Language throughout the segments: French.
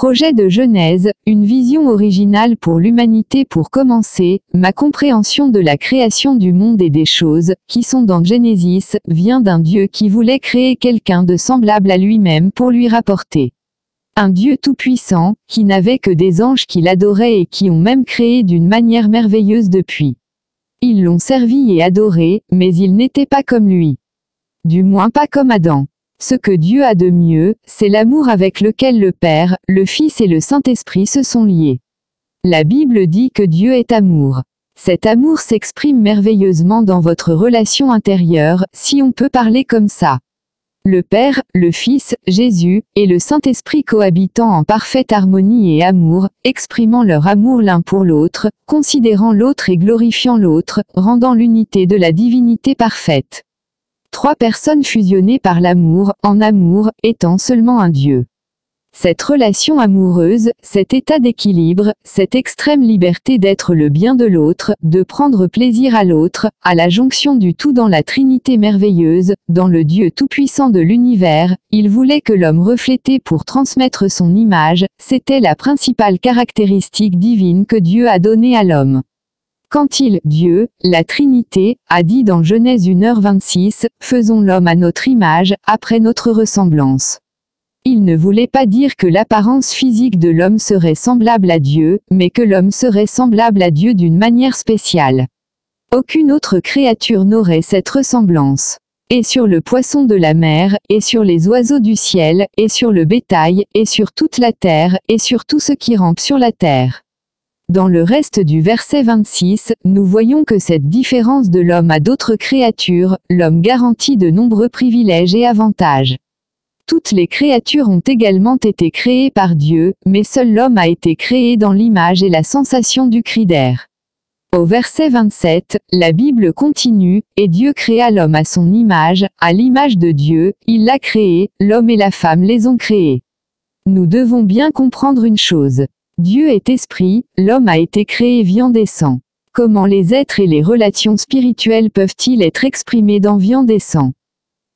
Projet de Genèse, une vision originale pour l'humanité pour commencer, ma compréhension de la création du monde et des choses, qui sont dans Genesis, vient d'un Dieu qui voulait créer quelqu'un de semblable à lui-même pour lui rapporter. Un Dieu tout-puissant, qui n'avait que des anges qui l'adoraient et qui ont même créé d'une manière merveilleuse depuis. Ils l'ont servi et adoré, mais ils n'étaient pas comme lui. Du moins pas comme Adam. Ce que Dieu a de mieux, c'est l'amour avec lequel le Père, le Fils et le Saint-Esprit se sont liés. La Bible dit que Dieu est amour. Cet amour s'exprime merveilleusement dans votre relation intérieure, si on peut parler comme ça. Le Père, le Fils, Jésus, et le Saint-Esprit cohabitant en parfaite harmonie et amour, exprimant leur amour l'un pour l'autre, considérant l'autre et glorifiant l'autre, rendant l'unité de la divinité parfaite. Trois personnes fusionnées par l'amour, en amour, étant seulement un Dieu. Cette relation amoureuse, cet état d'équilibre, cette extrême liberté d'être le bien de l'autre, de prendre plaisir à l'autre, à la jonction du tout dans la Trinité merveilleuse, dans le Dieu tout-puissant de l'univers, il voulait que l'homme reflété pour transmettre son image, c'était la principale caractéristique divine que Dieu a donnée à l'homme. Quand il, Dieu, la Trinité, a dit dans Genèse 1h26, Faisons l'homme à notre image, après notre ressemblance. Il ne voulait pas dire que l'apparence physique de l'homme serait semblable à Dieu, mais que l'homme serait semblable à Dieu d'une manière spéciale. Aucune autre créature n'aurait cette ressemblance. Et sur le poisson de la mer, et sur les oiseaux du ciel, et sur le bétail, et sur toute la terre, et sur tout ce qui rampe sur la terre. Dans le reste du verset 26, nous voyons que cette différence de l'homme à d'autres créatures, l'homme garantit de nombreux privilèges et avantages. Toutes les créatures ont également été créées par Dieu, mais seul l'homme a été créé dans l'image et la sensation du cri d'air. Au verset 27, la Bible continue, et Dieu créa l'homme à son image, à l'image de Dieu, il l'a créé, l'homme et la femme les ont créés. Nous devons bien comprendre une chose. Dieu est esprit, l'homme a été créé viande et sang. Comment les êtres et les relations spirituelles peuvent-ils être exprimés dans viande et sang?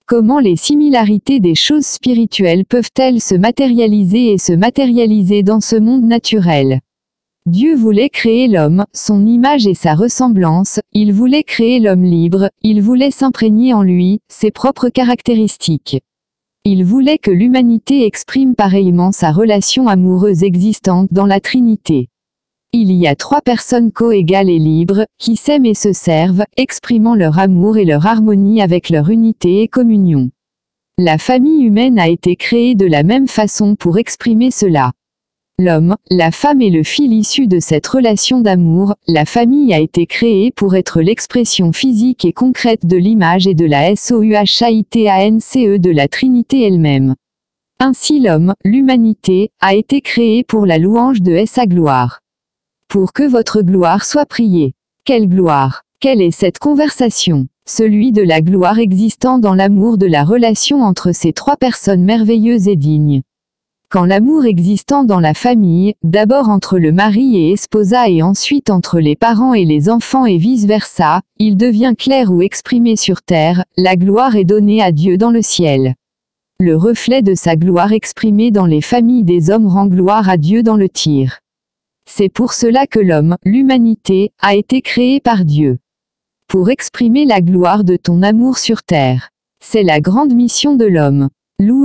Comment les similarités des choses spirituelles peuvent-elles se matérialiser et se matérialiser dans ce monde naturel? Dieu voulait créer l'homme, son image et sa ressemblance, il voulait créer l'homme libre, il voulait s'imprégner en lui, ses propres caractéristiques. Il voulait que l'humanité exprime pareillement sa relation amoureuse existante dans la Trinité. Il y a trois personnes coégales et libres, qui s'aiment et se servent, exprimant leur amour et leur harmonie avec leur unité et communion. La famille humaine a été créée de la même façon pour exprimer cela. L'homme, la femme et le fil issu de cette relation d'amour, la famille a été créée pour être l'expression physique et concrète de l'image et de la SOUHITANCE de la Trinité elle-même. Ainsi l'homme, l'humanité, a été créé pour la louange de sa gloire. Pour que votre gloire soit priée. Quelle gloire? Quelle est cette conversation? Celui de la gloire existant dans l'amour de la relation entre ces trois personnes merveilleuses et dignes quand l'amour existant dans la famille, d'abord entre le mari et esposa et ensuite entre les parents et les enfants et vice-versa, il devient clair ou exprimé sur terre, la gloire est donnée à Dieu dans le ciel. Le reflet de sa gloire exprimée dans les familles des hommes rend gloire à Dieu dans le tir. C'est pour cela que l'homme, l'humanité, a été créé par Dieu. Pour exprimer la gloire de ton amour sur terre. C'est la grande mission de l'homme.